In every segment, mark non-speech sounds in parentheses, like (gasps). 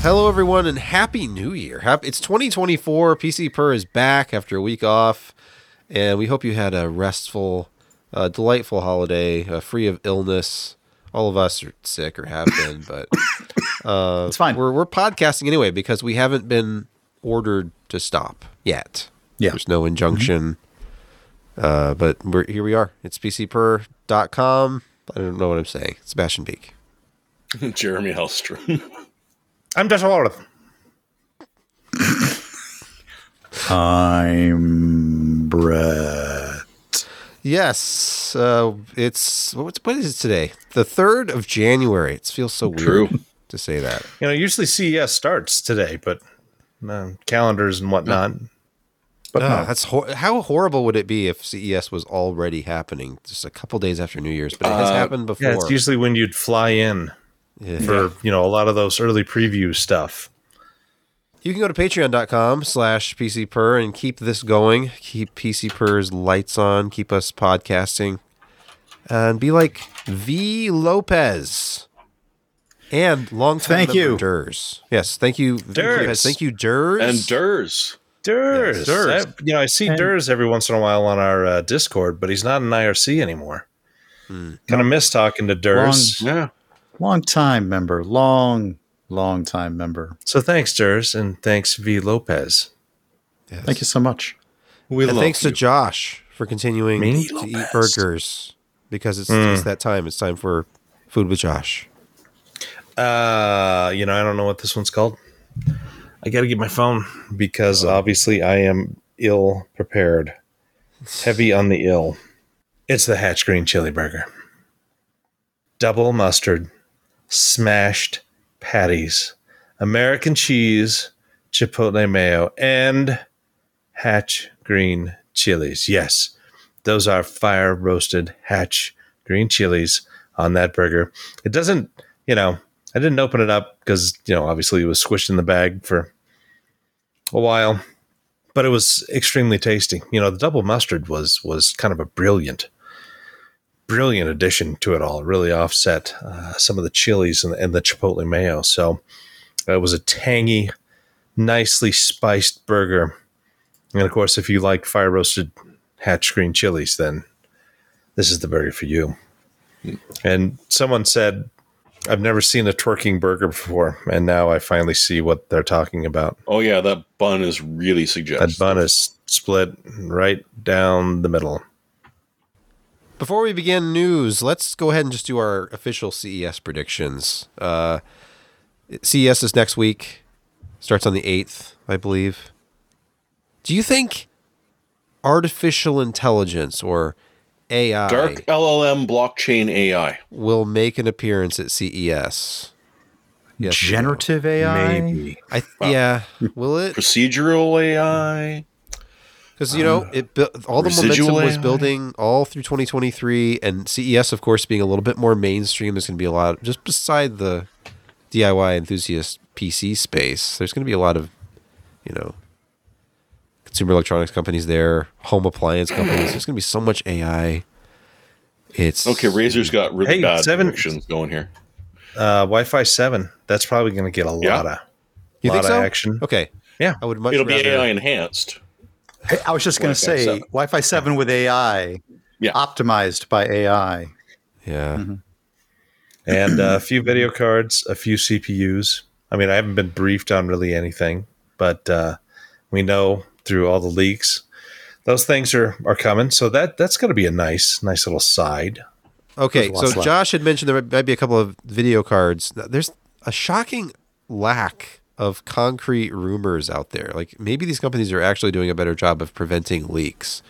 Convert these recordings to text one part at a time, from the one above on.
Hello, everyone, and happy New Year! Hap- It's 2024. PC Per is back after a week off, and we hope you had a restful, uh, delightful holiday, uh, free of illness. All of us are sick or have been, but (coughs) uh, It's fine. We're we're podcasting anyway because we haven't been ordered to stop yet. Yeah. there's no injunction, uh, but we're here. We are. It's PCPer.com. I don't know what I'm saying. Sebastian Peak. (laughs) Jeremy Hellstrom. I'm Josh Walrath. I'm Brett. Yes, uh, it's what's what is it today? The third of January. It feels so weird True. to say that. You know, usually CES starts today, but uh, calendars and whatnot. But Oh, no. that's hor- how horrible would it be if CES was already happening just a couple days after New Year's? But it has Uh, happened before. yeah, it's usually when you'd fly in Yeah. for you know a lot of those early preview stuff. You can go to patreon.com slash PCPer and keep this going. Keep PCPer's lights on. Keep us podcasting. And be like V. Lopez. And long time Thank you. Durs. Yes, thank you. Durs. Lopez. Thank you, Durs. and Durs. Durs, Durs. I- you know, I see Durs every once in a while on our uh, Discord, but he's not in IRC anymore. Kind of miss talking to Durs. Yeah. Long time member. Long, long time member. So thanks, Durs, and thanks V Lopez. Yes. Thank you so much. We And love thanks you. to Josh for continuing Me? to eat burgers because it's, it's that time. It's time for food with Josh. Uh, you know, I don't know what this one's called. I got to get my phone because obviously I am ill prepared. Heavy on the ill. It's the Hatch Green Chili Burger. Double mustard, smashed patties, American cheese, chipotle mayo, and Hatch Green chilies. Yes, those are fire roasted Hatch Green chilies on that burger. It doesn't, you know, I didn't open it up because, you know, obviously it was squished in the bag for a while, but it was extremely tasty. You know, the double mustard was was kind of a brilliant, brilliant addition to it all. It really offset uh, some of the chilies and, and the chipotle mayo. So uh, it was a tangy, nicely spiced burger. And of course, if you like fire roasted hatch green chilies, then this is the burger for you. And someone said, I've never seen a twerking burger before, and now I finally see what they're talking about. Oh yeah, that bun is really suggestive. That bun is split right down the middle. Before we begin news, let's go ahead and just do our official CES predictions. Uh, CES is next week, starts on the 8th, I believe. Do you think artificial intelligence or AI Dark LLM blockchain AI. will make an appearance at CES? Yes. Generative AI. Maybe. I yeah, will it? Procedural AI. Because you know, it all the momentum residual was building all through 2023, and CES, of course, being a little bit more mainstream. There's going to be a lot, just beside the DIY enthusiast PC space. There's going to be a lot of, you know, consumer electronics companies there, home appliance companies. There's going to be so much AI. It's Okay, Razor's got really Hey, bad seven- predictions going here. Uh, Wi-Fi seven. That's probably going to get a Yeah. lot of You think lot of so? action. Okay, Yeah. I would much It'll be. AI enhanced. Hey, I was just going to say 7. Wi-Fi 7 with AI, Yeah. optimized by AI. Yeah, and uh, a few video cards, a few CPUs. I mean, I haven't been briefed on really anything, but uh, we know through all the leaks those things are are coming. So that that's going to be a nice nice little side. Okay, so left. Josh had mentioned there might be a couple of video cards. There's a shocking lack of concrete rumors out there. Like maybe these companies are actually doing a better job of preventing leaks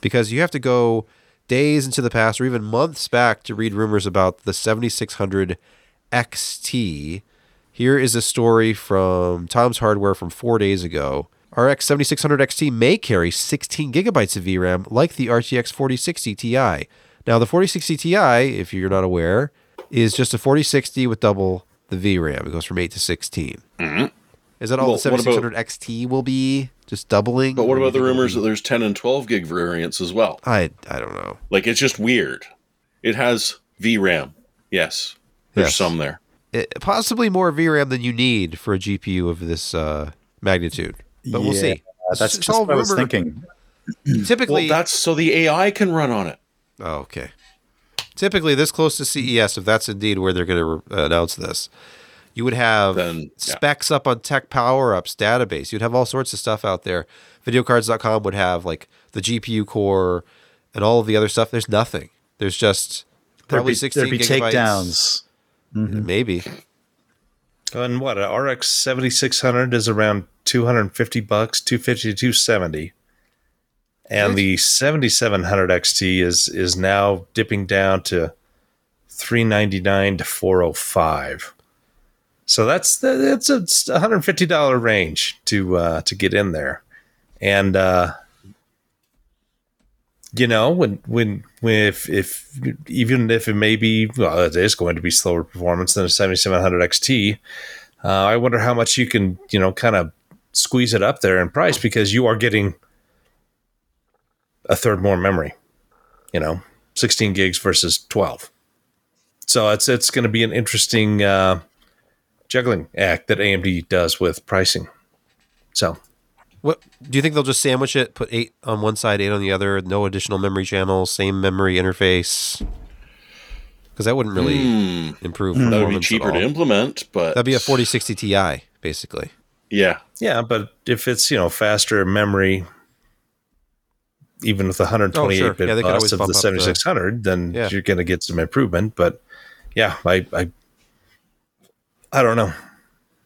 because you have to go days into the past or even months back to read rumors about the 7600 XT. Here is a story from Tom's Hardware from four days ago. RX 7600 XT may carry 16 gigabytes of VRAM like the RTX 4060 Ti. Now, the 4060 Ti, if you're not aware, is just a 4060 with double the VRAM. It goes from 8 to 16. Is that all Well, the what about- XT will be? Just doubling? But what about the you think rumors that there's 10 and 12 gig variants as well? I, I don't know. Like it's just weird. It has VRAM. Yes. There's Yes. some there. it, possibly more VRAM than you need for a GPU of this uh, magnitude. But we'll see. That's It's just all what I was thinking. (clears throat) Typically, Well, that's so the AI can run on it. Oh, okay. Typically, this close to mm-hmm. CES, if that's indeed where they're going to uh, announce this, you would have Then, yeah. specs up on TechPowerUp's database. You'd have all sorts of stuff out there. VideoCardz.com would have like the GPU core and all of the other stuff. There's nothing. There's just There'd probably be, 16 there'd be gigabytes. takedowns. Mm-hmm. Maybe. And what a RX seventy six hundred is around two hundred and fifty bucks, two fifty to two seventy. And the seventy seven hundred XT is is now dipping down to three ninety nine to four oh five. So that's that's a one hundred fifty dollar range to uh, to get in there, and uh, you know when when when if if even if it may be well it is going to be slower performance than a 7700 xt uh, i wonder how much you can you know kind of squeeze it up there in price because you are getting a third more memory you know 16 gigs versus 12 so it's it's going to be an interesting uh, juggling act that amd does with pricing so What do you think they'll just sandwich it? Put eight on one side, eight on the other. No additional memory channels, same memory interface. Because that wouldn't really Hmm. improve. That would be cheaper to implement, but That'd be a 4060 Ti, basically. Yeah, Yeah, but if it's you know faster memory, even with 128 Oh, sure. bit Yeah, they could bus of the up 7600, then Yeah. you're going to get some improvement. But yeah, I I, I don't know.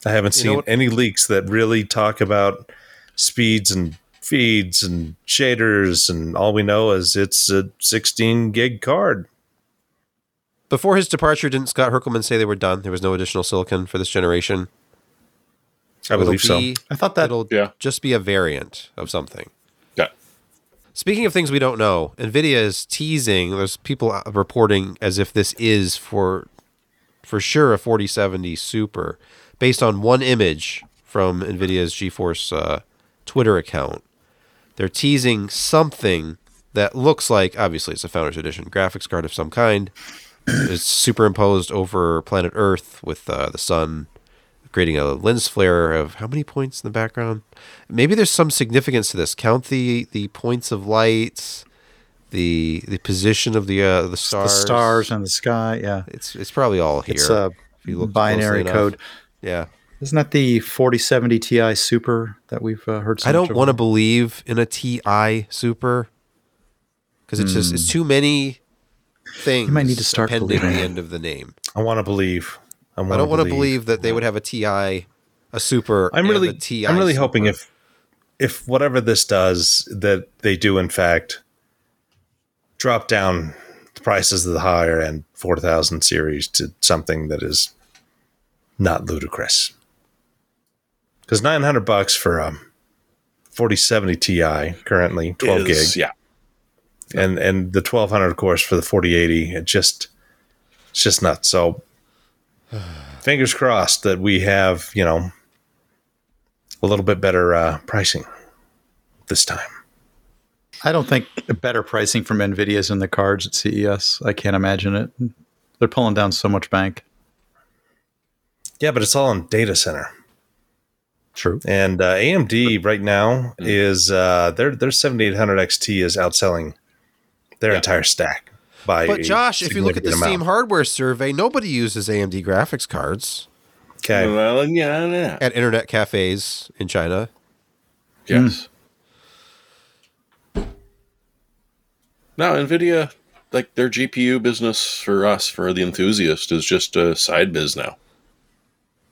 I haven't You know seen any leaks that really talk about speeds and feeds and shaders, and all we know is it's a 16 gig card. Before his departure, didn't Scott Herkelman say they were done? There was no additional silicon for this generation. I It'll believe so. I thought that It'll Yeah. just be a variant of something. Speaking of things we don't know, Nvidia is teasing. There's people reporting as if this is for for sure a 4070 Super, based on one image from Nvidia's GeForce uh, Twitter account. They're teasing something that looks like obviously it's a Founders Edition graphics card of some kind. it's superimposed over planet Earth with uh, the sun creating a lens flare of how many points in the background? Maybe there's some significance to this. Count the the points of light, the the position of the uh, the the stars. stars and the sky. Yeah, It's it's probably all here. it's a if you look binary closely enough. code. Yeah, Isn't that the 4070 Ti Super that we've uh, heard? So I don't want to believe in a Ti Super because it's just it's too many things. You might need to start appending believing. the end of the name. I want to believe. I, I don't want to believe that they would have a Ti, a Super. I'm really, Ti. I'm really hoping if, if whatever this does, that they do in fact drop down the prices of the higher end 4000 series to something that is not ludicrous. Because 900 bucks for um, a 4070 Ti currently 12 Is- gig, Yeah. and and the 1200 of course for the 4080, it just it's just nuts. So (sighs) fingers crossed that we have you know a little bit better uh, pricing this time. I don't think better pricing from Nvidia's in the cards at CES. I can't imagine it. They're pulling down so much bank. Yeah, but it's all in data center. True. And uh, AMD right now is uh, their their 7800 XT is outselling their Yeah. entire stack by. But Josh, if you look at the significant Steam hardware survey, nobody uses AMD graphics cards okay, Well, yeah, yeah. at internet cafes in China. Yes. Now, NVIDIA, like their GPU business for us, for the enthusiast, is just a side biz now.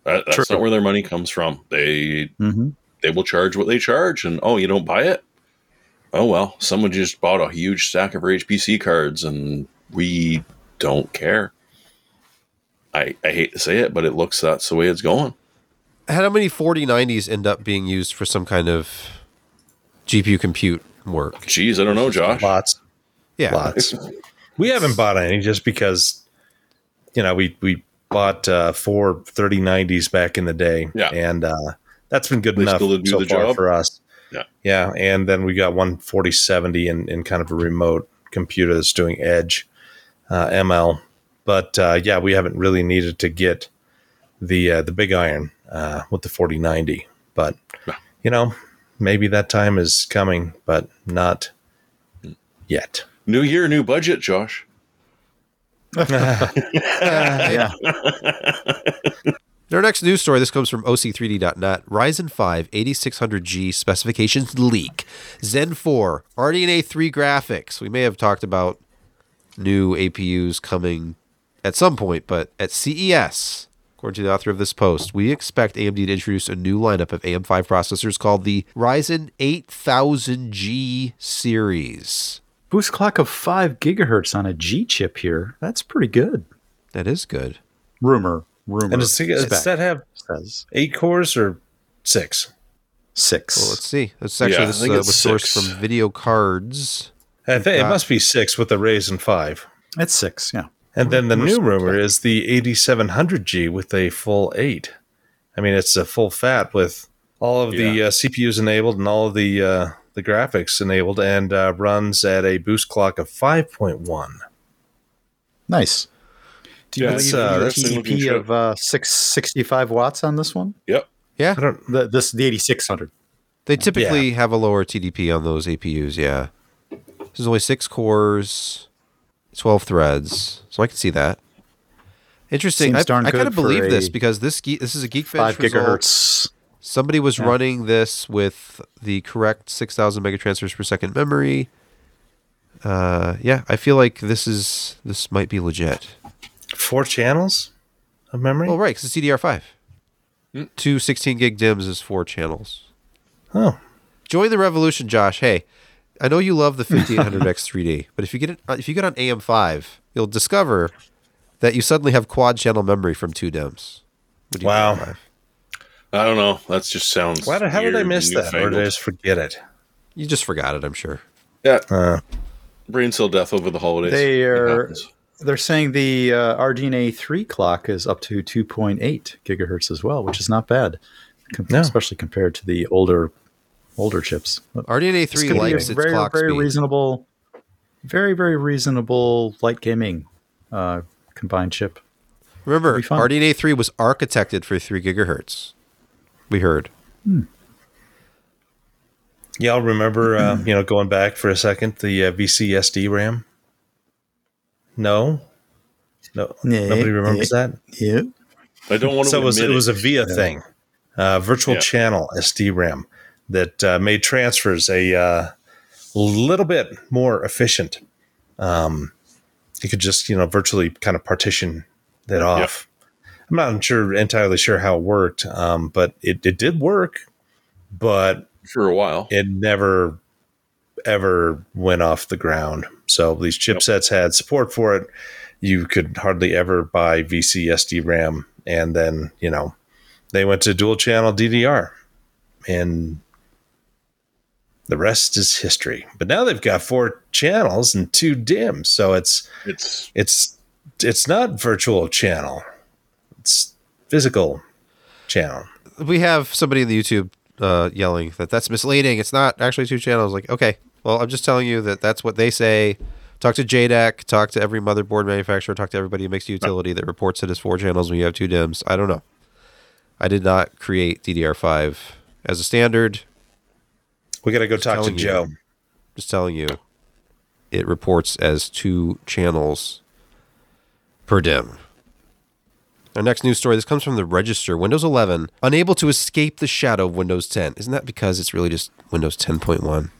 That, that's True. not where their money comes from. They Mm-hmm. they will charge what they charge, and oh, you don't buy it? Oh well, someone just bought a huge stack of our HPC cards, and we don't care. I I hate to say it, but it looks that's the way it's going. How many 4090s end up being used for some kind of GPU compute work? Geez, I don't know, Josh. lots, Yeah. lots. (laughs) we haven't bought any just because, you know, we we bought uh, four 3090s back in the day, Yeah. and uh, that's been good They enough still do so the far job? for us. Yeah. Yeah, and then we got one 4070 in, in kind of a remote computer that's doing Edge uh, ML. But uh, yeah, we haven't really needed to get the uh, the big iron uh, with the 4090. But Yeah. you know, maybe that time is coming, but not yet. New year, new budget, Josh. (laughs) yeah. (laughs) Our next news story, this comes from OC3D.net. Ryzen 5 8600G specifications leak. Zen 4, RDNA 3 graphics. We may have talked about new APUs coming at some point, but at CES, according to the author of this post, we expect AMD to introduce a new lineup of AM5 processors called the Ryzen 8000G series. Boost clock of five gigahertz on a G chip here. That's pretty good. That is good. Rumor. Rumor. And does, does that have says eight cores or six? six. Well, let's see. That's actually Yeah, I this uh, it's was sourced from VideoCardz. I think it must be six with the Ryzen five. it's six. Yeah. And then the We're new rumor is the 8700G with a full eight. I mean, it's a full fat with all of the uh, CPUs enabled and all of the uh, the graphics enabled, and uh, runs at a boost clock of 5.1. Nice. Do you Yeah, believe it's, uh, the that's TDP of uh, six sixty five watts on this one? Yep. Yeah. I don't. The this the eighty six hundred. They typically have a lower TDP on those APUs, yeah. This is only six cores, 12 threads, so I can see that. Interesting. Seems I, darn I kind of believe this because this ge- this is a Geekbench Five result. gigahertz. Somebody was Yeah. running this with the correct 6,000 megatransfers per second memory. Uh, yeah, I feel like this is this might be legit. Four channels of memory? Well, right, because it's DDR5. Hmm. Two 16 gig DIMMs is four channels. Oh, Join the revolution, Josh. Hey, I know you love the 5800X 3D, (laughs) but if you get it, if you get on AM5, you'll discover that you suddenly have quad channel memory from two DIMMs. Wow. DDR5. I don't know. That just sounds. why did, how did I miss and that? Or did I just forget it? You just forgot it, I'm sure. Yeah, Uh, brain cell death over the holidays. They are- happens. They're saying the uh, RDNA three clock is up to two point eight gigahertz as well, which is not bad, com- No. especially compared to the older older chips. RDNA It's 3 gonna be likes a its very clock very speed. reasonable, very very reasonable light gaming uh, combined chip. Remember, be fun. RDNA 3 was architected for 3 gigahertz. We heard. y'all remember, uh, you know, going back for a second, the uh, VCSD RAM? No? No, Yeah, nobody remembers yeah. that. Yeah. I don't want to. so it was it admit was a VIA thing, uh, virtual Yeah. channel SD RAM that uh, made transfers a uh, little bit more efficient. Um, you could just you know virtually kind of partition that off. I'm not sure entirely sure how it worked, um, but it, it did work, but for a while. it never ever went off the ground. So these chipsets had support for it. You could hardly ever buy VCSD RAM, and then you know they went to dual channel DDR, and the rest is history. But now they've got four channels and two DIMMs, so it's It's it's it's not virtual channel, it's physical channel. We have somebody in the YouTube uh, yelling that that's misleading. It's not actually two channels. Like, okay, well, I'm just telling you that that's what they say. Talk to JEDEC, talk to every motherboard manufacturer, talk to everybody who makes a utility that reports it as four channels when you have two DIMMs. I don't know. I did not create DDR5 as a standard. We got to go talk to you. Joe. Just telling you, it reports as two channels per DIM. Our next news story. This comes from the Register. Windows 11 unable to escape the shadow of Windows 10. Isn't that because it's really just Windows 10.1?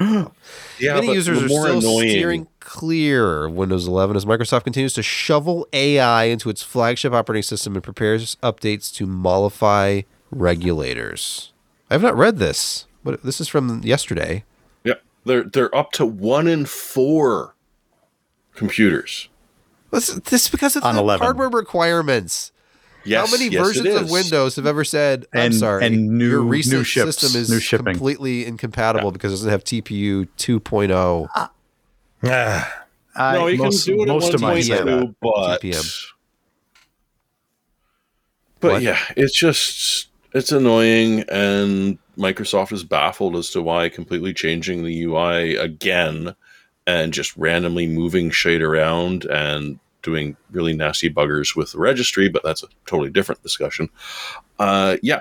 (gasps) yeah, Many users the are more still annoying- steering clear of Windows 11 as Microsoft continues to shovel AI into its flagship operating system and prepares updates to mollify regulators. I have not read this, but this is from yesterday. Yeah, they're they're up to one in four computers. This, this is because of On the 11. hardware requirements. Yes, How many yes, versions of. Windows have ever said, "I'm And- sorry, and new- your recent new ships, system is new completely incompatible because it doesn't have TPU 2.0." Ah, I, no, you most, can do it at most of mine say 1.2, but TPM. but What? yeah, it's just it's annoying, and Microsoft is baffled as to why completely changing the UI again and just randomly moving shade around and doing really nasty buggers with the registry, but that's a totally different discussion. Uh, yeah,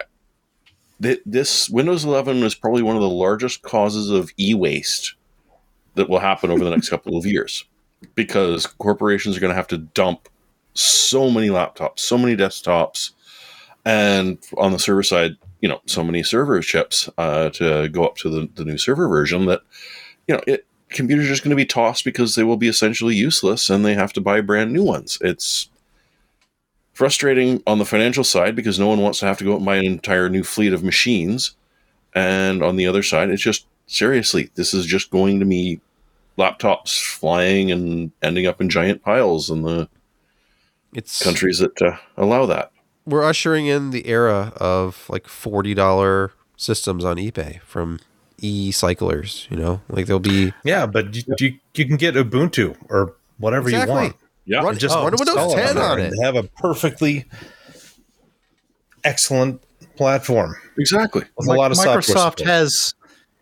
th- this Windows 11 is probably one of the largest causes of e-waste that will happen over the next couple of years because corporations are going to have to dump so many laptops, so many desktops, and on the server side, you know, so many server chips uh, to go up to the, the new server version that, you know, it computers are just going to be tossed because they will be essentially useless and they have to buy brand new ones. It's frustrating on the financial side because no one wants to have to go out and buy an entire new fleet of machines. And on the other side, it's just seriously, this is just going to be laptops flying and ending up in giant piles in the It's countries that uh, allow that. we're ushering in the era of like forty dollar systems on eBay from e cyclers. You know, like there'll be Yeah, but you, you, you can get Ubuntu or whatever exactly you want. Yeah. Run, just oh, run Windows 10 there on and it. Have a perfectly excellent platform Exactly. with a lot of Microsoft has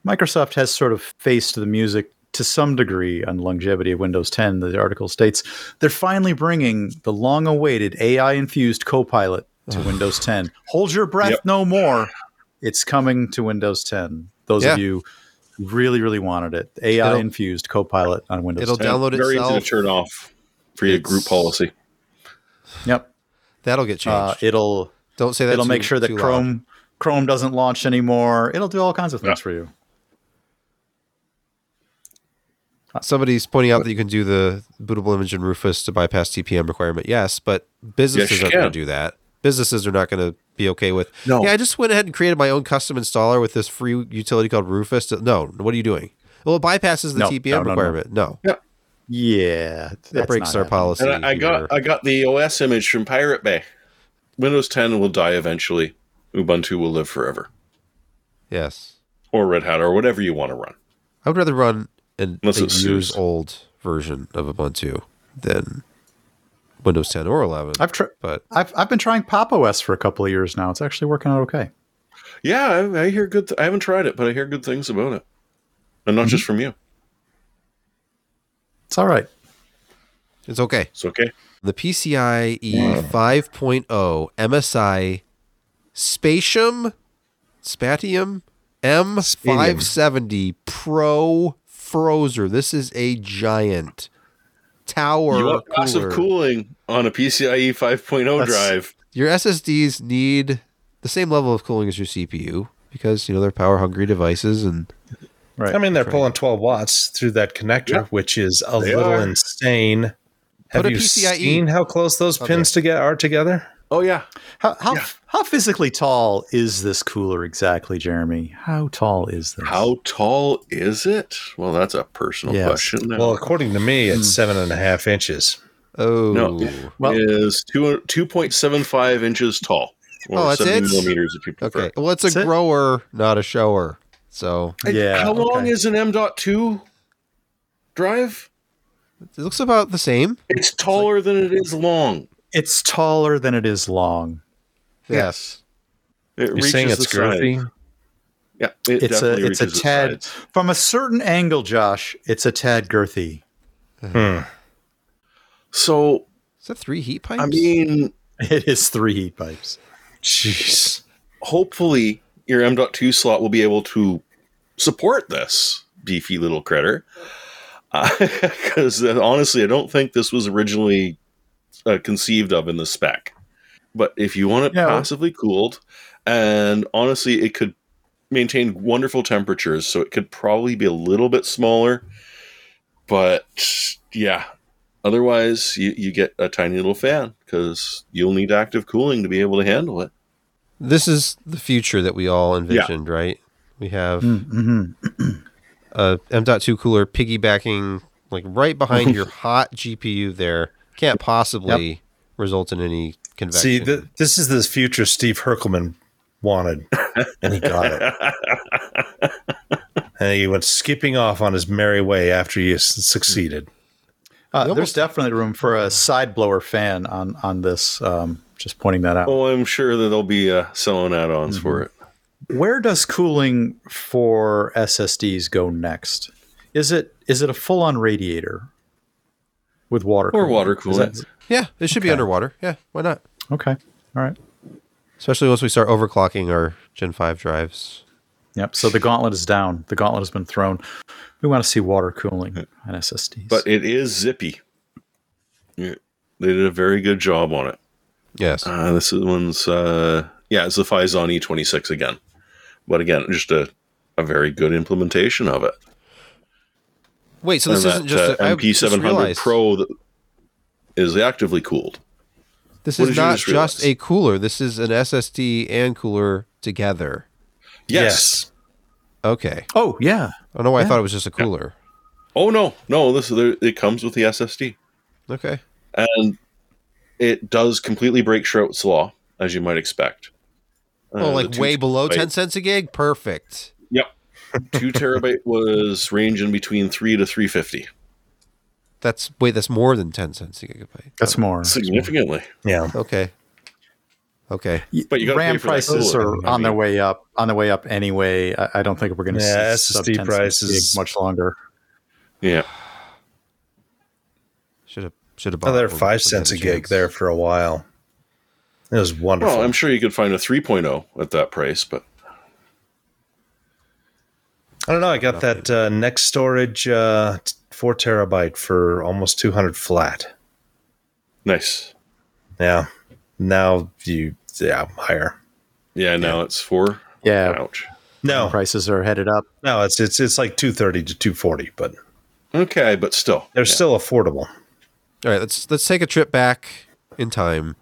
Microsoft has sort of faced the music to some degree on longevity of Windows 10. The article states they're finally bringing the long-awaited AI-infused Copilot to Windows 10. Hold your breath, Yep. no more. It's coming to Windows 10. Those Yeah. of you who really, really wanted it, AI-infused Copilot on Windows It'll 10. download Very easy to turn off for your group policy. Yep. That'll get changed. Uh, it'll Don't say that. it'll too- make sure that too loud. Chrome Chrome doesn't launch anymore. It'll do all kinds of things Yeah. for you. Somebody's pointing out that you can do the bootable image in Rufus to bypass TPM requirement. Yes, but businesses Yes, aren't going to do that. Businesses are not going to be okay with. No. Yeah, I just went ahead and created my own custom installer with this free utility called Rufus. No, what are you doing? Well, it bypasses the No, TPM no, no, no. requirement. No, Yeah, that breaks our happening. policy. And I, I got. I got the OS image from Pirate Bay. Windows 10 will die eventually. Ubuntu will live forever. yes. Or Red Hat or whatever you want to run. I would rather run an, Unless a years old version of Ubuntu than Windows 10 or 11. I've tried. but I've I've been trying Pop OS for a couple of years now. It's actually working out okay. Yeah, I, I hear good. Th- I haven't tried it, but I hear good things about it, and not mm-hmm. just from you. It's all right. it's okay. It's okay. The PCIe 5.0 MSI Spatium Spatium M570 Pro Frozr. This is a giant tower you want passive cooling on a PCIe 5.0 That's- drive. Your SSDs need the same level of cooling as your CPU because you know they're power hungry devices and Right. I mean, they're pulling 12 watts through that connector, Yeah. which is a They little are. insane. Have you PCIe seen how close those pins to get are together? Oh yeah, how how, Yeah. how physically tall is this cooler exactly, Jeremy? How tall is this? how tall is it? Well, that's a personal Yes. question. Well, according to me, it's hmm. seven and a half inches. Oh No. Well- is two two point seven five inches tall, or Oh, that's seventy it? millimeters if you prefer. okay. Well, it's a That's it? grower, not a shower. So And Yeah, How long okay. is an M.2 drive? it looks about the same. It's taller than it is long. It's taller than it is long. Yes. It You're reaches saying the it's side. girthy? Yeah, it It's a definitely it's a tad sides. from a certain angle, Josh. It's a tad girthy. Hmm. So Is that three heat pipes? I mean, (laughs) It is three heat pipes. Jeez. hopefully your M.2 slot will be able to support this beefy little critter. (laughs) Because honestly, I don't think this was originally uh, conceived of in the spec. But if you want it No. passively cooled, and honestly, it could maintain wonderful temperatures, so it could probably be a little bit smaller. But yeah, otherwise, you, you get a tiny little fan because you'll need active cooling to be able to handle it. this is the future that we all envisioned, right? We have Mm-hmm. (clears throat) a M.2 cooler piggybacking like right behind your (laughs) hot GPU there. Can't possibly result in any convection. See, th- this is the future Steve Herkelman wanted, (laughs) and he got it. (laughs) and he went skipping off on his merry way after he succeeded. Uh, there's definitely room for a side blower fan on on this. Um, just pointing that out. Oh, I'm sure that they'll be uh, selling add-ons for it. Where does cooling for SSDs go next? Is it is it a full on radiator with water Or cooling? water Is cooling. that- Yeah, it should be underwater. Yeah, why not? Okay. All right. Especially once we start overclocking our Gen 5 drives. Yep. So the gauntlet is down. The gauntlet has been thrown. We want to see water cooling on SSDs. But it is zippy. They did a very good job on it. Yes. Uh, this is one's uh, yeah, it's the Phison E26 again, but again, just a a very good implementation of it. Wait, so this And isn't that, just uh, a, I just MP700 Pro that is actively cooled. This what is not just just, a cooler. This is an SSD and cooler together. Yes. Okay. oh yeah. I don't know why I Yeah. thought it was just a cooler. Oh no, no, this there- it comes with the SSD, Okay. and it does completely break Shrout's law, as you might expect. oh, Uh, like the two way below 10 cents a gig? Perfect. Yep, two (laughs) terabyte was ranging between three to three fifty, That's wait, that's more than 10 cents a gigabyte. That's Oh, more. significantly. Yeah. Okay. Okay. But you RAM pay for that prices cooler. are I on their way up. On their way up anyway. I, I don't think we're going to Yeah, see SSD prices- much longer. Yeah, (sighs) Should have should have bought Oh, they're when- when five cents a gig there for a while. It was wonderful. well, I'm sure you could find a 3.0 at that price, but I don't know. I got that uh, Nextorage uh, four terabyte for almost 200 flat. nice. Yeah. Now you, yeah, higher. Yeah, now it's four. Yeah. Ouch. No, Prices are headed up. no, it's it's it's like 230 to 240, but Okay, but still, they're yeah. still affordable. All right, let's let's take a trip back in time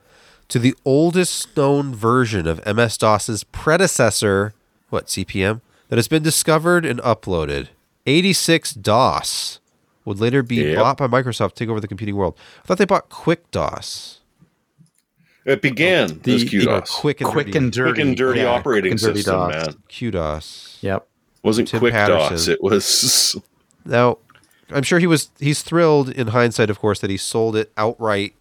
to the oldest known version of MS DOS's predecessor, what CPM, that has been discovered and uploaded. 86 DOS would later be Yep. bought by Microsoft to take over the computing world. I thought they bought Quick DOS. It began oh, The- as the QDOS. Quick and Quick dirty. and dirty. Quick and dirty Yeah, operating quick and dirty system, DOS. man. QDOS. Yep. Wasn't Tim quick DOS. It was (laughs) Now, I'm sure he was he's thrilled in hindsight, of course, that he sold it outright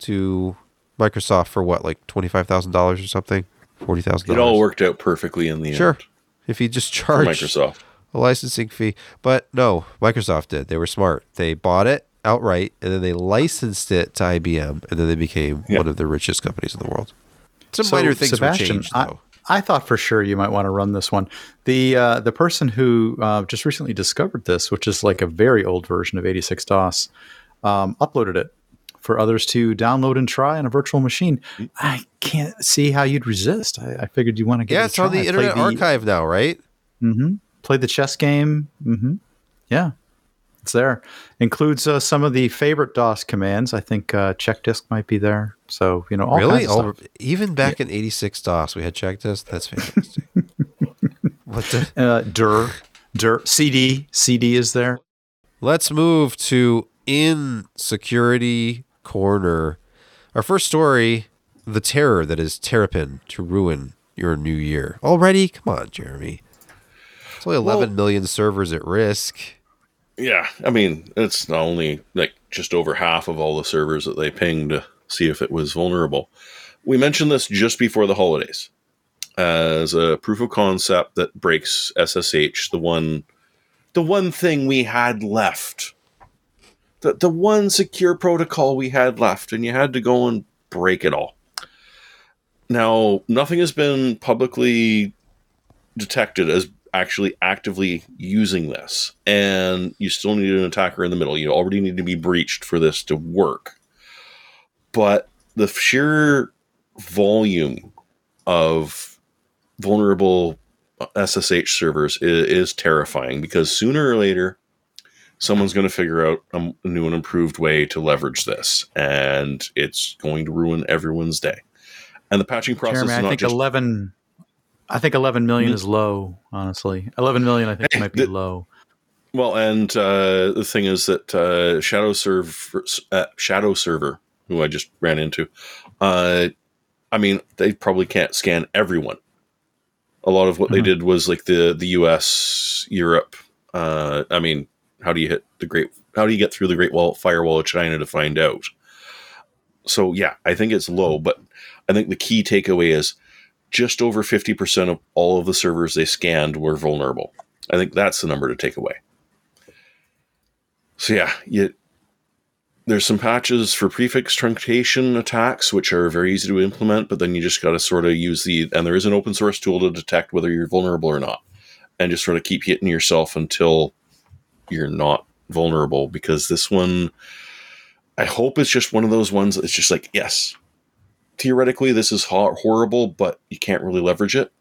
to Microsoft for what, like twenty five thousand dollars or something, forty thousand it all worked out perfectly in the Sure, end. if he just charged Microsoft. a licensing fee, but no, Microsoft did. They were smart. They bought it outright, and then they licensed it to IBM, and then they became Yeah. one of the richest companies in the world. Some So, minor things Sebastian, changed, I, though. I thought for sure you might want to run this one. The uh, the person who uh, just recently discovered this, which is like a very old version of 86 DOS, um, uploaded it for others to download and try on a virtual machine. I can't see how you'd resist. I, I figured you want to get yeah, it it's on the Play Internet Archive now, right? Mm-hmm. Play the chess game. Mm-hmm. Yeah, it's there. Includes uh, some of the favorite DOS commands. I think uh, check disk might be there. So you know, all really? All, even back in '86 DOS, we had check disk. That's fantastic. (laughs) what the? Uh, dir, dir, CD, CD is there. Let's move to in security corner. Our first story: the terror that is Terrapin to ruin your new year. Already? Come on, Jeremy. It's only eleven million Well- servers at risk. Yeah, I mean, it's only like just over half of all the servers that they pinged to see if it was vulnerable. We mentioned this just before the holidays as a proof of concept that breaks SSH, the one the one thing we had left. The the one secure protocol we had left and you had to go and break it all. Now, nothing has been publicly detected as actually actively using this. And you still need an attacker in the middle. You already need to be breached for this to work. But the sheer volume of vulnerable ssh servers is, is terrifying because sooner or later someone's going to figure out a new and improved way to leverage this. And it's going to ruin everyone's day. And the patching process Jeremy, is I think just 11 I think 11 million Mhm. is low, honestly. 11 million I think Hey, might be the- low. Well, and uh, the thing is that uh, Shadowserver, uh, Shadowserver, who I just ran into, uh, I mean, they probably can't scan everyone. A lot of what they Mhm. did was like the the U.S., Europe. Uh, I mean, how do you hit the great? How do you get through the Great Wall Firewall of China to find out? So yeah, I think it's low, but I think the key takeaway is just over fifty percent of all of the servers they scanned were vulnerable. I think that's the number to take away. So yeah, you there's some patches for prefix truncation attacks, which are very easy to implement, but then you just got to sort of use the, and there is an open source tool to detect whether you're vulnerable or not, and just sort of keep hitting yourself until you're not vulnerable. Because this one, I hope it's just one of those ones that's just like, yes, theoretically this is ho- horrible, but you can't really leverage it.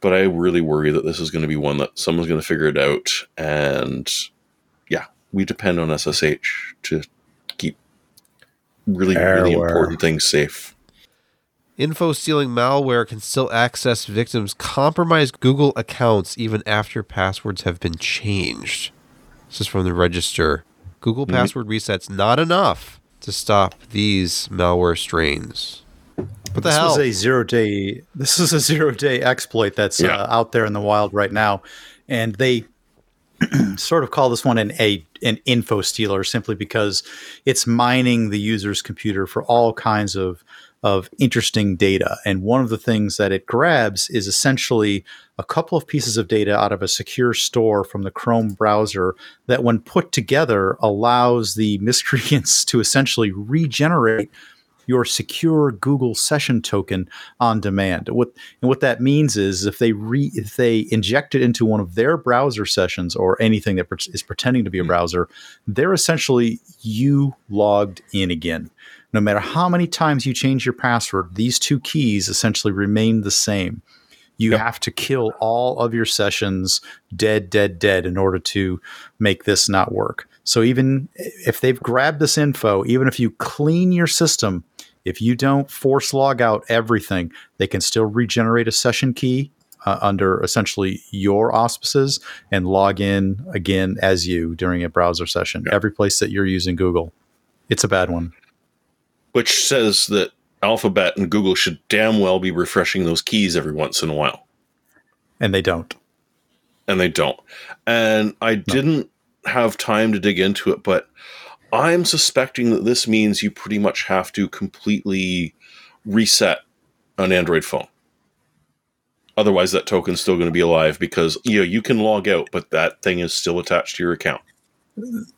But I really worry that this is going to be one that someone's going to figure it out, and yeah, we depend on SSH to keep really, really important things safe. Info stealing malware can still access victims' compromised Google accounts even after passwords have been changed. This is from the register. Google mm-hmm. password resets not enough to stop these malware strains. What the this hell? was a zero day. This is a zero day exploit that's Yeah. uh, out there in the wild right now, and they (clears throat) sort of call this one an a an info stealer simply because it's mining the user's computer for all kinds of of interesting data. And one of the things that it grabs is essentially a couple of pieces of data out of a secure store from the Chrome browser that, when put together, allows the miscreants (laughs) to essentially regenerate your secure Google session token on demand. What and what that means is if they re, if they inject it into one of their browser sessions or anything that is pretending to be a hmm. browser, they're essentially you logged in again. No matter how many times you change your password, these two keys essentially remain the same. You have to kill all of your sessions dead, dead, dead in order to make this not work. So even eh, if they've grabbed this info, even if you clean your system, if you don't force log out everything, they can still regenerate a session key uh, under essentially your auspices and log in again as you during a browser session. Every place that you're using Google, it's a bad one. Which says that Alphabet and Google should damn well be refreshing those keys every once in a while. And they don't. and they don't. And I didn't have time to dig into it, but I'm suspecting that this means you pretty much have to completely reset an Android phone. Otherwise, that token's still going to be alive because you know you can log out, but that thing is still attached to your account.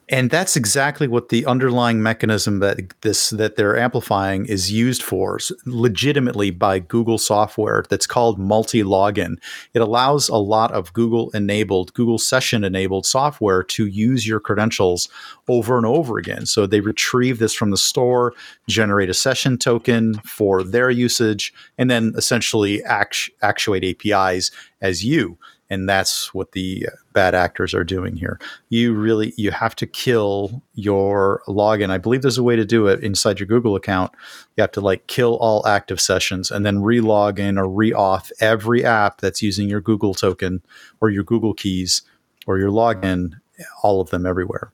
And that's exactly what the underlying mechanism that this that they're amplifying is used for legitimately by Google software that's called multi-login. It allows a lot of Google enabled Google session enabled software to use your credentials over and over again. So they retrieve this from the store, generate a session token for their usage and then essentially act- actuate APIs as you and that's what the uh, bad actors are doing here. You really you have to kill your login. I believe there's a way to do it inside your google account. You have to like kill all active sessions and then re-log in or re-auth every app that's using your google token or your google keys or your login all of them everywhere.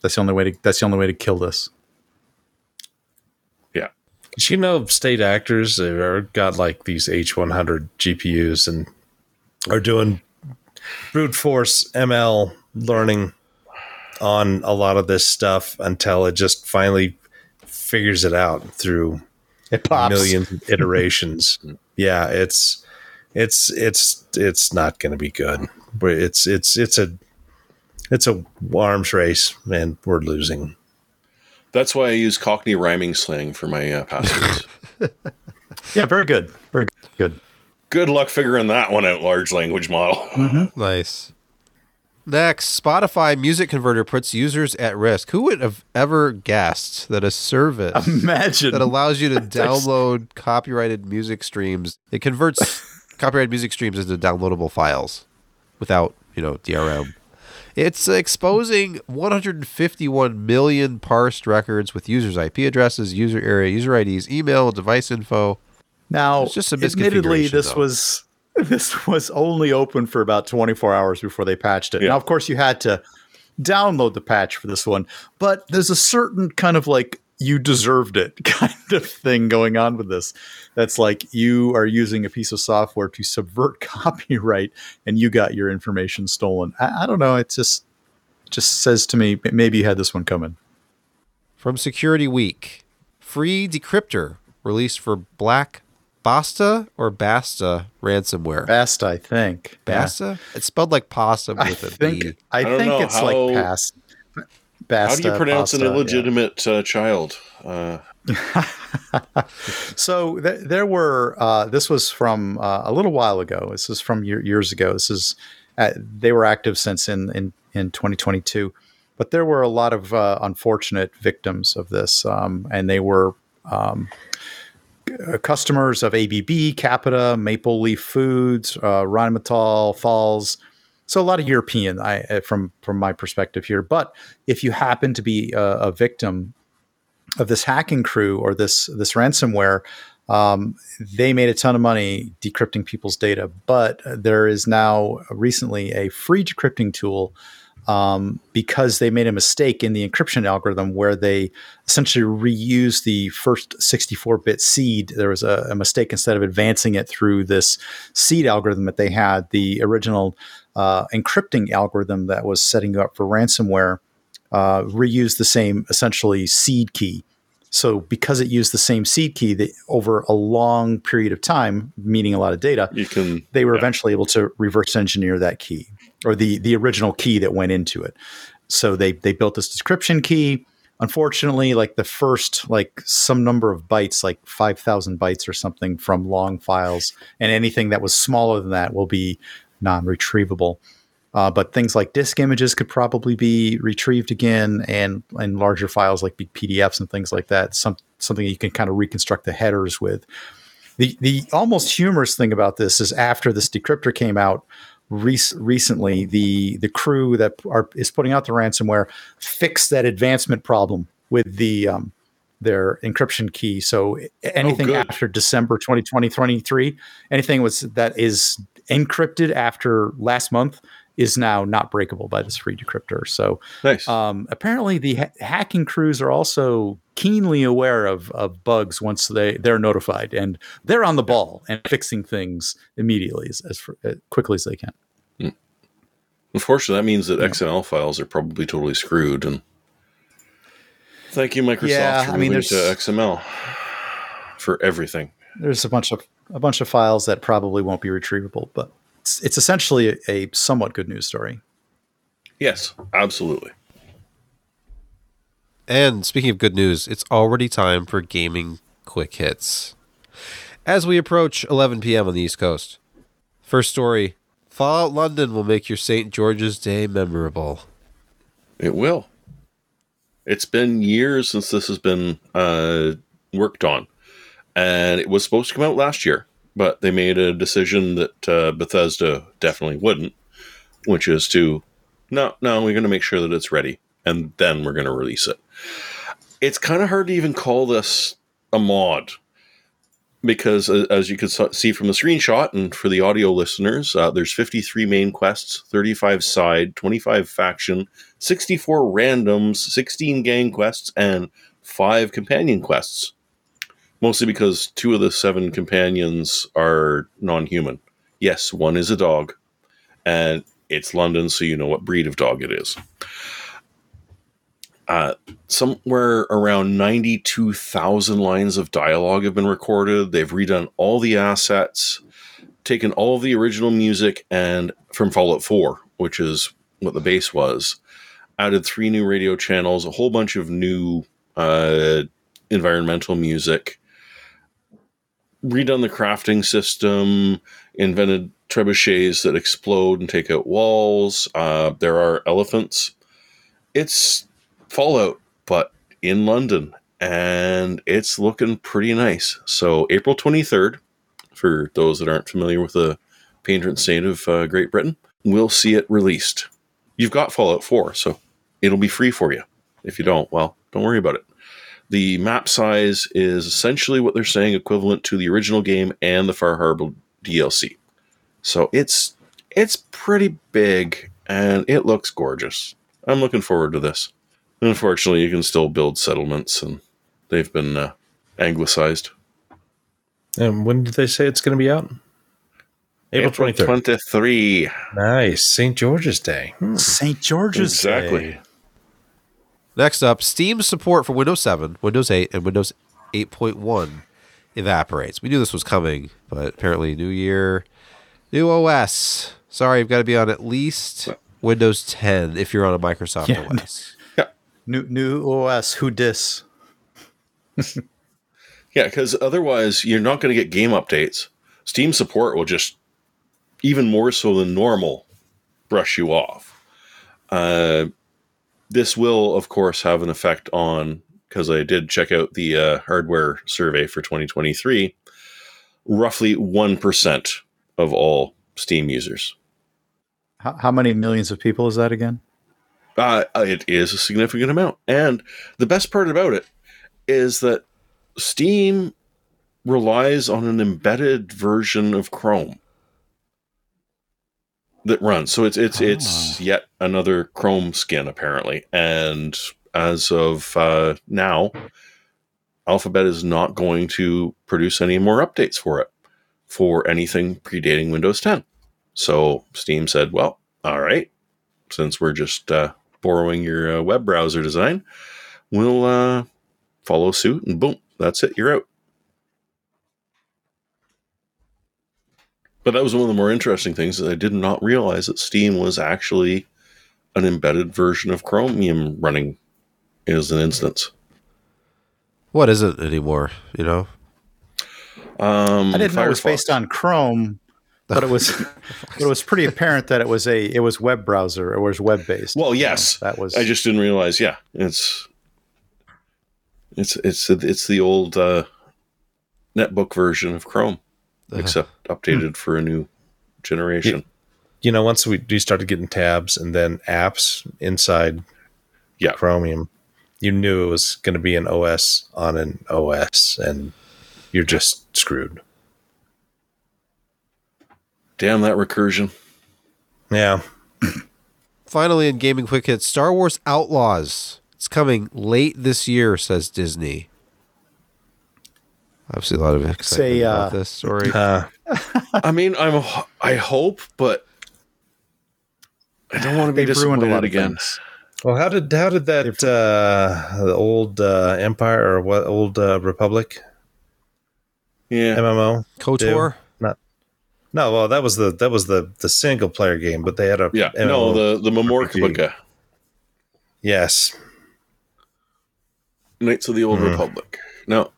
That's the only way to that's the only way to kill this. You know state actors are got like these H100 GPUs and are doing brute force ML learning on a lot of this stuff until it just finally figures it out through it pops millions (laughs) of iterations. yeah, it's it's it's it's not going to be good. But it's it's it's a it's a arms race, and we're losing. That's why I use Cockney rhyming slang for my uh, passwords. (laughs) yeah very good very good Good luck figuring that one out, large language model. Mm-hmm. (laughs) Nice. Next, Spotify Music Converter puts users at risk. Who would have ever guessed that a service imagine that allows you to (laughs) download copyrighted music streams, it converts (laughs) copyrighted music streams into downloadable files without, you know, DRM. It's exposing 151 million parsed records with users' IP addresses, user area, user IDs, email, device info. Now, It's just a admittedly, misconfiguration, this though. was (laughs) this was only open for about 24 hours before they patched it. Yeah. Now, of course, you had to download the patch for this one, but there's a certain kind of like you deserved it (laughs) kind of thing going on with this. That's like you are using a piece of software to subvert (laughs) copyright, and you got your information stolen. I, I don't know. It just just says to me maybe you had this one coming. From Security Week, free decryptor released for Black Basta or Basta ransomware. Basta, I think. Yeah. Basta? It's spelled like pasta with a B. think I, I don't think know it's how- like past. How do you Basta, pronounce an pasta, yeah. illegitimate uh, child? (laughs) Uh, So th- there were. Uh, this was from uh, a little while ago. This is from year- years ago. This is. Uh, they were active since in in in 2022, but there were a lot of uh, unfortunate victims of this, um, and they were. Um, customers of ABB, Capita, Maple Leaf Foods, uh, Rheinmetall, Falls, so a lot of European, I, uh, from from my perspective here. But if you happen to be a, a victim of this hacking crew or this this ransomware, um, they made a ton of money decrypting people's data. But there is now recently a free decrypting tool um, because they made a mistake in the encryption algorithm where they essentially reused the first 64-bit seed. There was a, a mistake instead of advancing it through this seed algorithm that they had. The original uh, encrypting algorithm that was setting you up for ransomware uh, reused the same essentially seed key. So because it used the same seed key, that over a long period of time, meaning a lot of data, can. they were yeah. eventually able to reverse engineer that key or the the original key that went into it. So they they built this decryption key. Unfortunately, like the first like some number of bytes, like five thousand bytes or something from long files, and anything that was smaller than that will be non-retrievable. Uh, but things like disk images could probably be retrieved again, and and larger files like big PDFs and things like that. Some something you can kind of reconstruct the headers with. The the almost humorous thing about this is after this decryptor came out rec- recently, the the crew that are is putting out the ransomware fixed that advancement problem with the um, their encryption key. So anything good. after December 2020 23, anything was that is encrypted after last month is now not breakable by this free decryptor. So Nice. um, apparently, the ha- hacking crews are also keenly aware of, of bugs once they they're notified, and they're on the ball and fixing things immediately as, as, fr- as quickly as they can. Unfortunately, that means that XML files are probably totally screwed. And thank you, Microsoft, Yeah, for I mean, moving to XML for everything. There's a bunch of a bunch of files that probably won't be retrievable, but it's, it's essentially a, a somewhat good news story. Yes, absolutely. And speaking of good news, it's already time for gaming quick hits. As we approach 11 p.m. on the East Coast, first story Fallout London will make your St. George's Day memorable. It will. It's been years since this has been uh, worked on, and it was supposed to come out last year, but they made a decision that uh, Bethesda definitely wouldn't, which is to no, no, we're going to make sure that it's ready, and then we're going to release it. It's kind of hard to even call this a mod because uh, as you can see from the screenshot and for the audio listeners uh, there's 53 main quests 35 side 25 faction 64 randoms 16 gang quests and 5 companion quests mostly because two of the seven companions are non-human yes one is a dog and it's london so you know what breed of dog it is uh, somewhere around 92,000 lines of dialogue have been recorded. They've redone all the assets, taken all the original music and from Fallout 4, which is what the base was, added three new radio channels, a whole bunch of new uh, environmental music, redone the crafting system, invented trebuchets that explode and take out walls. Uh, there are elephants. It's Fallout, but in London, and it's looking pretty nice. So, April 23rd, for those that aren't familiar with the patron saint of uh, Great Britain, we'll see it released. You've got Fallout 4, so it'll be free for you. If you don't, well, don't worry about it. The map size is essentially what they're saying equivalent to the original game and the Far Harbor DLC. So it's it's pretty big and it looks gorgeous. I'm looking forward to this. Unfortunately, you can still build settlements, and they've been uh, anglicized. And when did they say it's going to be out? April twenty third. 23. Nice, St. George's Day. Hmm. St. George's Exactly. Day. Next up, Steam support for Windows 7, Windows 8, and Windows 8.1 evaporates. We knew this was coming, but apparently, new year, new OS. Sorry, you've got to be on at least Windows 10 if you're on a Microsoft Yeah. OS. (laughs) New new OS. Who dis? (laughs) Yeah, because otherwise you're not going to get game updates. Steam support will just, even more so than normal, brush you off. Uh, this will, of course, have an effect on, because I did check out the uh, hardware survey for 2023, roughly 1% of all Steam users. How, how many millions of people is that again? Uh, it is a significant amount. And the best part about it is that Steam relies on an embedded version of Chrome that runs. So it's it's it's yet another Chrome skin apparently. And as of uh, now, Alphabet is not going to produce any more updates for it for anything predating Windows 10. So Steam said, "Well, all right, since we're just uh, borrowing your uh, web browser design, we'll uh, follow suit, and boom, that's it. You're out." But that was one of the more interesting things that I did not realize that Steam was actually an embedded version of Chromium running as an instance. What is it anymore? You know, Um, I didn't know it was based on Chrome, but it was (laughs) but it was pretty apparent that it was a it was web browser It was web based. Well, yes, that was I just didn't realize. Yeah, it's it's it's it's the old uh, netbook version of Chrome, Uh-huh. except updated hmm. for a new generation. You know, once we, we started getting tabs and then apps inside Yeah. Chromium, you knew it was going to be an OS on an OS, and you're just screwed. Damn that recursion! Yeah. (clears throat) finally in gaming quick hits, Star Wars Outlaws. It's coming late this year, says Disney. Obviously, a lot of excitement Say, about uh, this story. (laughs) Uh, I mean, I'm I hope, but I don't want to be they've ruined a lot again. things. well, how did how did that uh, the old uh, Empire or what old uh, Republic Yeah, MMO? KOTOR. Not. No, well, that was the that was the the single player game, but they had a yeah. MMO. No, the the Memorca yes, Knights of the Old Hmm. Republic. No,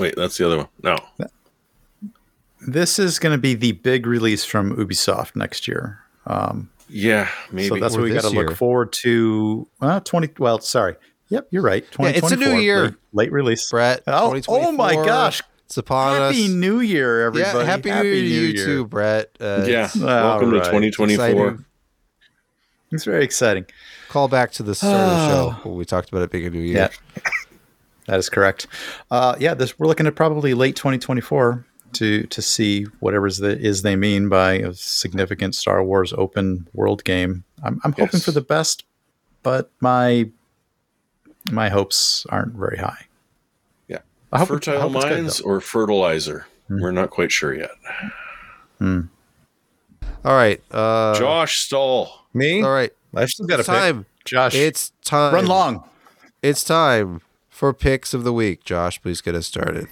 wait, that's the other one. No, This is going to be the big release from Ubisoft next year. Um, yeah, maybe. so that's Or what we got to look forward to. Well, twenty. Well, sorry. Yep, you're right. Yeah, it's a new year. Late, late release. Brett. Oh, oh my gosh! It's upon Happy us. New Year, everybody! Yeah, happy, New Year to you too, Brett. Uh, yeah. Welcome right. to 2024. exciting. It's very exciting. Call back to the start of the show when (sighs) we talked about it being a new year. Yeah, that is correct. Uh, yeah, this we're looking at probably late 2024 to to see whatever is the is they mean by a significant Star Wars open world game. I'm, I'm hoping Yes. for the best, but my my hopes aren't very high. Yeah. I hope it- I Fertile hope it's good, or Fertilizer? We're not quite sure yet. All right. Uh, Josh Stahl. me. All right. I've still got It's a pick. time. Josh, It's time. run long. It's time for picks of the week. Josh, please get us started.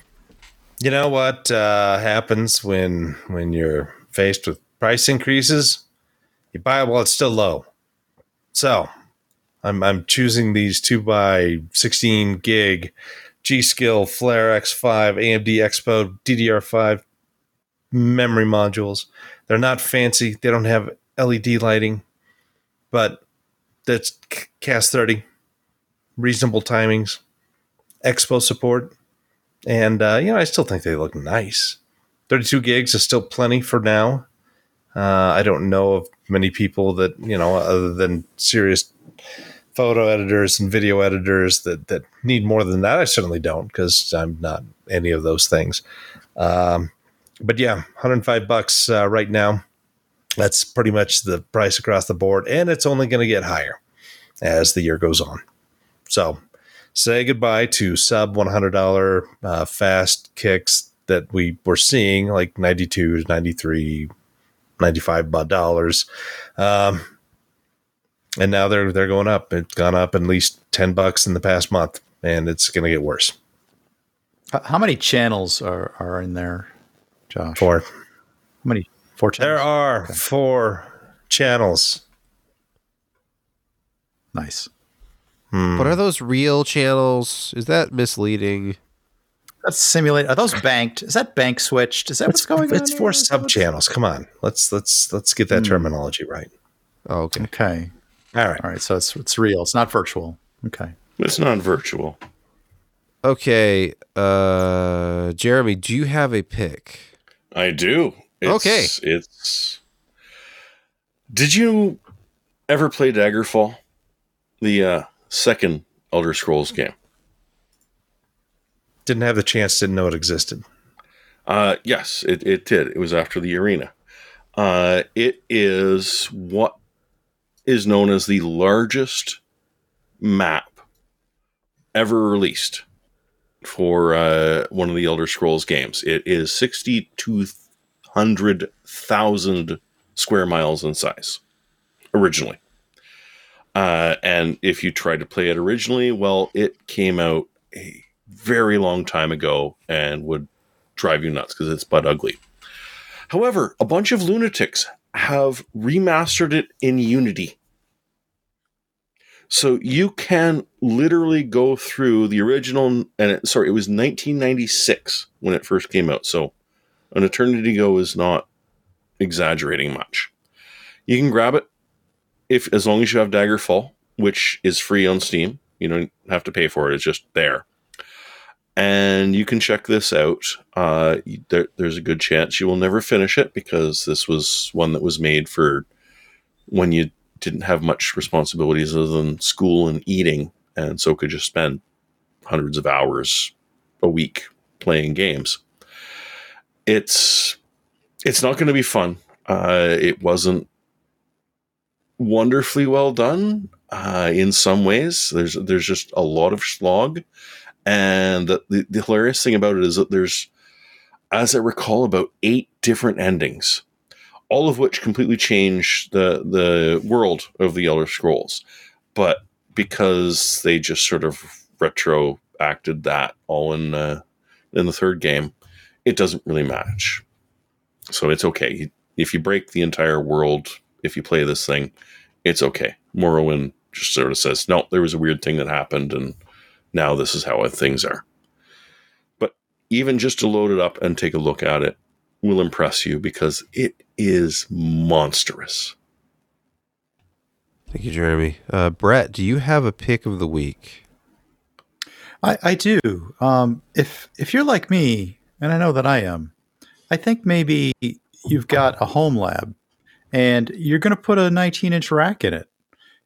You know what uh, happens when when you're faced with price increases? You buy it while it's still low. So I'm I'm choosing these two by 16 gig G Skill Flare X5 AMD Expo DDR5 memory modules. They're not fancy. They don't have LED lighting, but that's CAS 30, reasonable timings, Expo support. And uh, you know, I still think they look nice. 32 gigs is still plenty for now. Uh, I don't know of many people that you know, other than serious photo editors and video editors, that that need more than that. I certainly don't because I'm not any of those things. Um, but yeah, 105 bucks uh, right now. That's pretty much the price across the board, and it's only going to get higher as the year goes on. So say goodbye to sub $100 uh, fast kicks that we were seeing like 92 to 93 95 dollars. um, and now they're they're going up it's gone up at least 10 bucks in the past month and it's going to get worse How many channels are, are in there, Josh? for How many? Four channels. there are four channels Nice. But are those real channels? Is that misleading? That's simulate. Are those banked? Is that bank switched? Is that what's going on? It's here? four Is sub channels. Come on, let's let's let's get that terminology right. Oh, okay. Okay. All right. All right. So it's it's real. It's not virtual. Okay. It's not virtual. Okay. Uh Jeremy, do you have a pick? I do. It's, Okay. It's. Did you ever play Daggerfall? The uh, second Elder Scrolls game. Didn't have the chance. Didn't know it existed. Uh, yes, it, it did. It was after the arena. Uh, it is what is known as the largest map ever released for uh, one of the Elder Scrolls games. It is 6,200,000 square miles in size originally. Uh, and if you tried to play it originally, well, it came out a very long time ago and would drive you nuts because it's butt ugly. However, a bunch of lunatics have remastered it in Unity. So you can literally go through the original, and it, sorry, it was 1996 when it first came out. So an eternity ago is not exaggerating much. You can grab it if as long as you have Daggerfall, which is free on Steam. You don't have to pay for it; it's just there and you can check this out. Uh, there, there's a good chance you will never finish it because this was one that was made for when you didn't have much responsibilities other than school and eating, and so could just spend hundreds of hours a week playing games. It's it's not going to be fun. Uh, it wasn't wonderfully well done uh, in some ways. There's there's just a lot of slog. And the, the, the hilarious thing about it is that there's, as I recall, about eight different endings, all of which completely change the the world of the Elder Scrolls. But because they just sort of retroacted that all in uh, in the third game, it doesn't really match. So it's okay if you break the entire world. If you play this thing, it's okay. Morrowind just sort of says, no, there was a weird thing that happened, and now this is how things are. But even just to load it up and take a look at it will impress you because it is monstrous. Thank you, Jeremy. Uh Brett, do you have a pick of the week? I, I do. Um, if if you're like me, and I know that I am, I think maybe you've got a home lab, and you're going to put a 19 inch rack in it,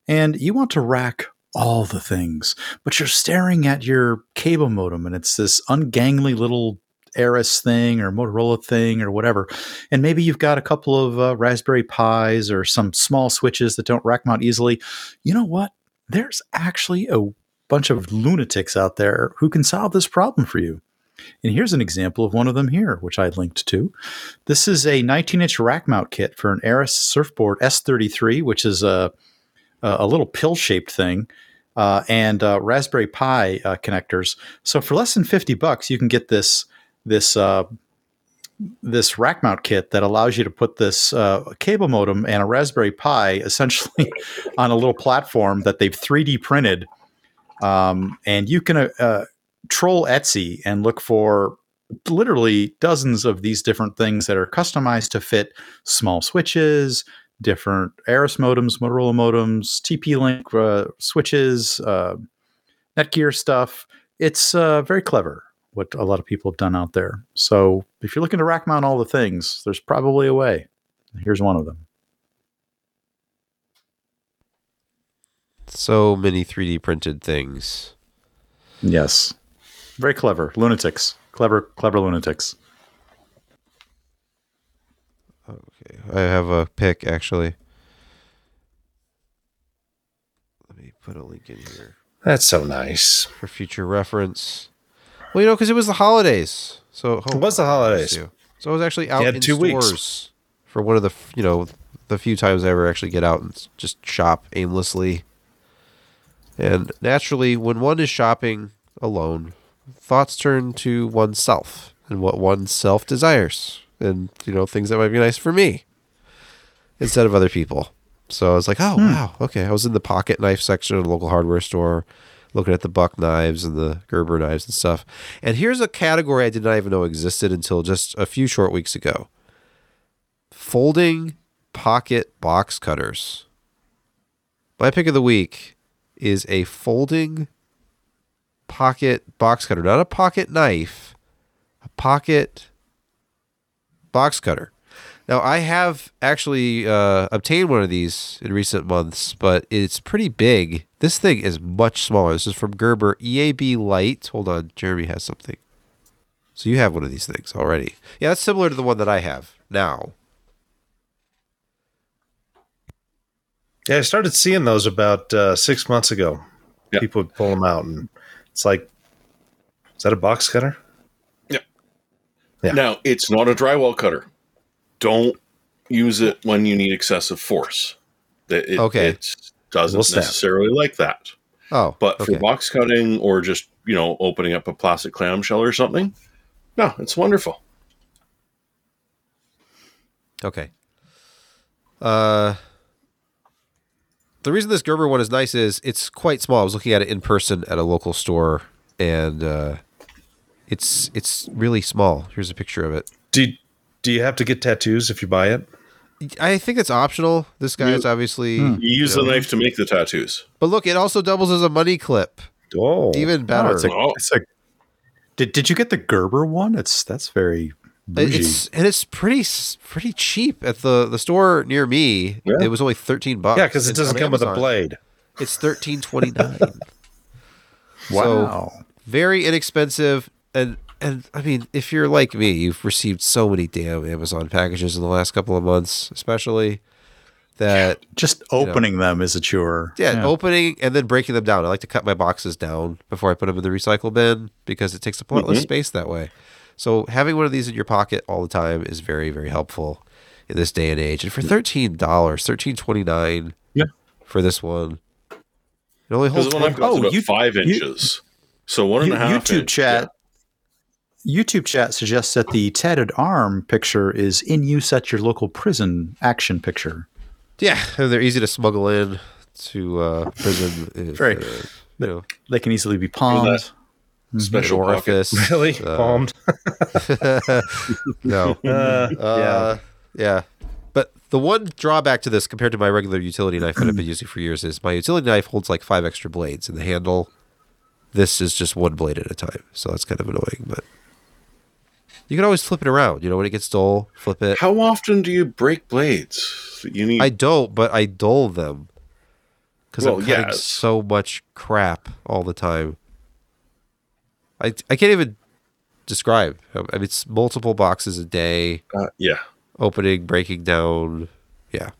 and you want to rack all the things, but you're staring at your cable modem, and it's this ungangly little Arris thing or Motorola thing or whatever, and maybe you've got a couple of uh, Raspberry Pis or some small switches that don't rack mount easily. You know what? There's actually a bunch of lunatics out there who can solve this problem for you. And here's an example of one of them here, which I linked to. This is a 19 inch rack mount kit for an Arris Surfboard S33, which is a, a little pill shaped thing, uh, and uh, Raspberry Pi uh, connectors. So for less than 50 bucks, you can get this this uh, this rack mount kit that allows you to put this uh, cable modem and a Raspberry Pi essentially (laughs) on a little platform that they've 3D printed um, and you can uh, troll Etsy and look for literally dozens of these different things that are customized to fit small switches, different Arris modems, Motorola modems, TP-Link uh, switches, uh, Netgear stuff. It's uh, very clever what a lot of people have done out there. So if you're looking to rack mount all the things, there's probably a way. Here's one of them. So many 3D printed things. Yes. Very clever. Lunatics. Clever, clever lunatics. Okay. I have a pick actually. Let me put a link in here That's so nice. for future reference. Well, you know, because it was the holidays, so oh, It was the holidays. So I was actually out had in two weeks. for one of the you know the few times I ever actually get out and just shop aimlessly. And naturally, when one is shopping alone, thoughts turn to oneself and what oneself desires, and you know things that might be nice for me instead of other people. So I was like, oh hmm. wow, okay. I was in the pocket knife section of a local hardware store, looking at the buck knives and the Gerber knives and stuff. And here's a category I did not even know existed until just a few short weeks ago: folding pocket box cutters. My pick of the week is a folding pocket box cutter, not a pocket knife, a pocket box cutter. Now, I have actually uh, obtained one of these in recent months, but it's pretty big. This thing is much smaller. This is from Gerber EAB Lite. Hold on, Jeremy has something. So you have one of these things already. Yeah, that's similar to the one that I have now. Yeah, I started seeing those about uh, six months ago. Yeah. People would pull them out, and it's like, is that a box cutter? Yeah. Now, it's not a drywall cutter. Don't use it when you need excessive force. It, Okay. It doesn't Will necessarily like that. Oh, But okay. for box cutting or just, you know, opening up a plastic clamshell or something, no, it's wonderful. Okay. Uh, the reason this Gerber one is nice is it's quite small. I was looking at it in person at a local store, and uh, it's it's really small. Here's a picture of it. Do you, do you have to get tattoos if you buy it? I think it's optional. This guy is obviously, You use you the knife to make the tattoos. but look, it also doubles as a money clip. Oh, Even Oh, better. it's a, Oh. it's a, did, did you get the Gerber one? It's that's very bougie. It's and it's pretty pretty cheap at the the store near me. Yeah. It was only thirteen bucks. yeah, because it doesn't come with a blade. It's thirteen twenty nine. (laughs) wow. very inexpensive and and I mean, if you're like me, you've received so many damn Amazon packages in the last couple of months, especially that Just opening them is a chore. yeah, opening and then breaking them down. I like to cut my boxes down before I put them in the recycle bin because it takes up a lot less mm-hmm. space that way. So having one of these in your pocket all the time is very very helpful in this day and age. And for thirteen dollars, thirteen twenty nine, Yeah. for this one, it only holds. Because the one I've got Oh, is about you- five you- inches. so one and You- a half. YouTube inch, chat. YouTube chat suggests that the tatted arm picture is in use at your local prison action picture. Yeah, and they're easy to smuggle in to uh, prison. If, Very- uh, you know, They can easily be palmed. That. an Special pocket. orifice. (laughs) Really? Uh, Palmed? (laughs) no. Uh, Uh, yeah. But the one drawback to this compared to my regular utility knife that I've been using for years is my utility knife holds like five extra blades in the handle. This is just one blade at a time, so that's kind of annoying. But you can always flip it around. You know, when it gets dull, flip it. How often do you break blades? You need. I don't, but I dull them because Well, I'm cutting yes. so much crap all the time. I I can't even describe. I mean, it's multiple boxes a day, uh, yeah. opening, breaking down. Yeah.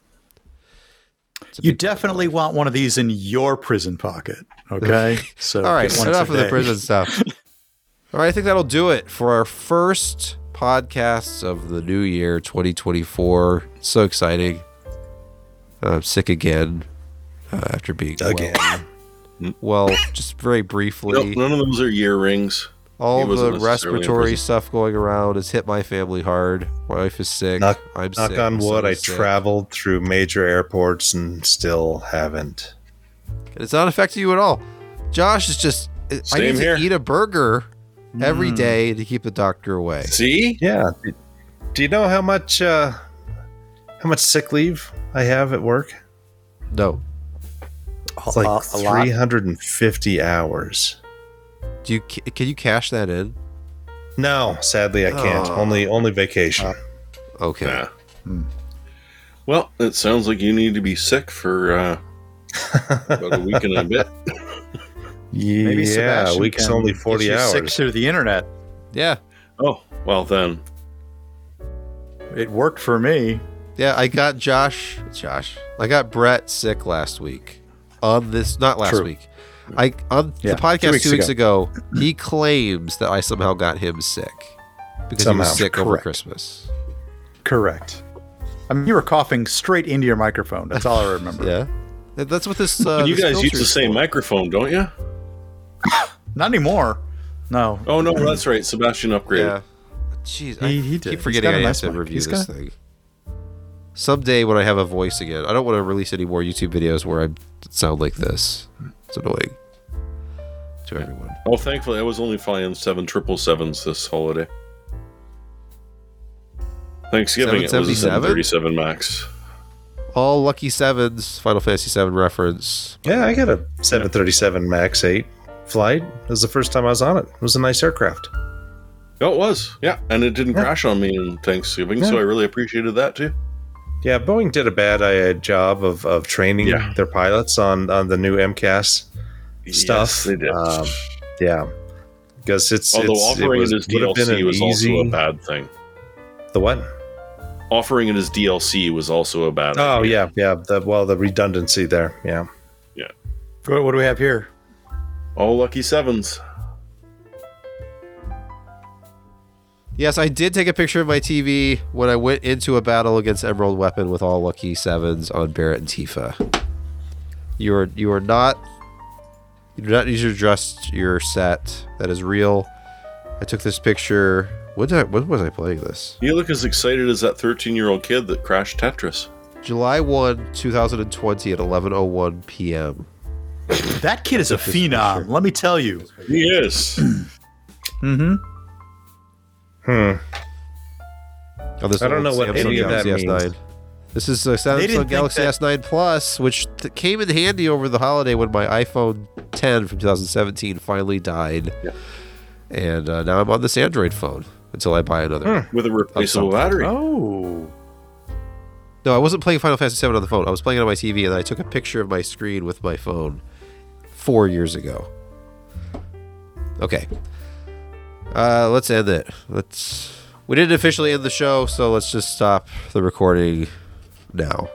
You big- definitely want one of these in your prison pocket. Okay. (laughs) So All right, get enough of the prison stuff. (laughs) All right, I think that'll do it for our first podcast of the new year, 2024. So exciting. I'm sick again uh, after being Again. Well, just very No, briefly, none of those are year rings. all he the respiratory prison. stuff going around has hit my family hard. My wife is sick. Knock, I'm knock sick. on wood, I sick. traveled through major airports and still haven't. It's not affecting you at all. Josh is just. I Same need to here. eat a burger every Mm. day to keep the doctor away. See? Yeah. Do you know how much uh, how much sick leave I have at work? No. It's like a, a lot. 350 hours. Do you can you cash that in? No, sadly I can't. Oh. Only only vacation. Okay. Yeah. Hmm. Well, it sounds like you need to be sick for uh, about a week and a bit. (laughs) Maybe yeah, Sebastian a week's can only 40 hours. Sick hours. through the internet. Yeah. Oh, well then. It worked for me. Yeah, I got Josh. Josh. I got Brett sick last week. On this, not last True. week. I on Yeah, the podcast two weeks two weeks ago. he claims that I somehow got him sick because he was sick over. Christmas. Correct. I mean, you were coughing straight into your microphone. That's all I remember. (laughs) Yeah, that's what this. Uh, you this guys use the same for. microphone, don't you? (laughs) Not anymore. No. Oh no, that's right. Sebastian upgraded. Yeah. Jeez, He- he did. keep He's forgetting got a I nice have to mic. review He's this got- thing. Someday when I have a voice again, I don't want to release any more YouTube videos where I sound like this. It's annoying to everyone. Oh, thankfully, I was only flying seven triple sevens this holiday. Thanksgiving, it was a 777? 737 Max. All lucky sevens, Final Fantasy Seven reference. Yeah, I got a 737 MAX 8 flight. It was the first time I was on it. It was a nice aircraft. Oh, it was. Yeah, and it didn't Yeah. crash on me in Thanksgiving, so I really appreciated that too. Yeah, Boeing did a bad uh, job of, of training Yeah. their pilots on, on the new MCAS stuff. Yes, they did. Um, Yeah, because it's Although it's, offering it, was, as would have been DLC an was easy. also a bad thing. The what? Offering it as DLC was also a bad. Oh idea. yeah, yeah. The well, the redundancy there. Yeah. What, what do we have here? All lucky sevens. Yes, I did take a picture of my TV when I went into a battle against Emerald Weapon with all lucky sevens on Barret and Tifa. You are you are not you do not need to adjust your set. That is real. I took this picture. When did I, when was I playing this? You look as excited as that 13 year old kid that crashed Tetris. July 1, 2020 at 11:01 p.m. That kid is a phenom. Let me tell you. He is. (clears throat) Mm-hmm. Hmm. On this I don't old know what Samsung any of that Galaxy means. S9. This is a Samsung Galaxy that- S9 Plus, which th- came in handy over the holiday when my iPhone 10 from 2017 finally died. Yeah. And uh, now I'm on this Android phone until I buy another. With a replaceable battery. Oh. No, I wasn't playing Final Fantasy 7 on the phone. I was playing it on my TV, and I took a picture of my screen with my phone four years ago. Okay. Uh, let's end it. Let's. We didn't officially end the show, so let's just stop the recording now.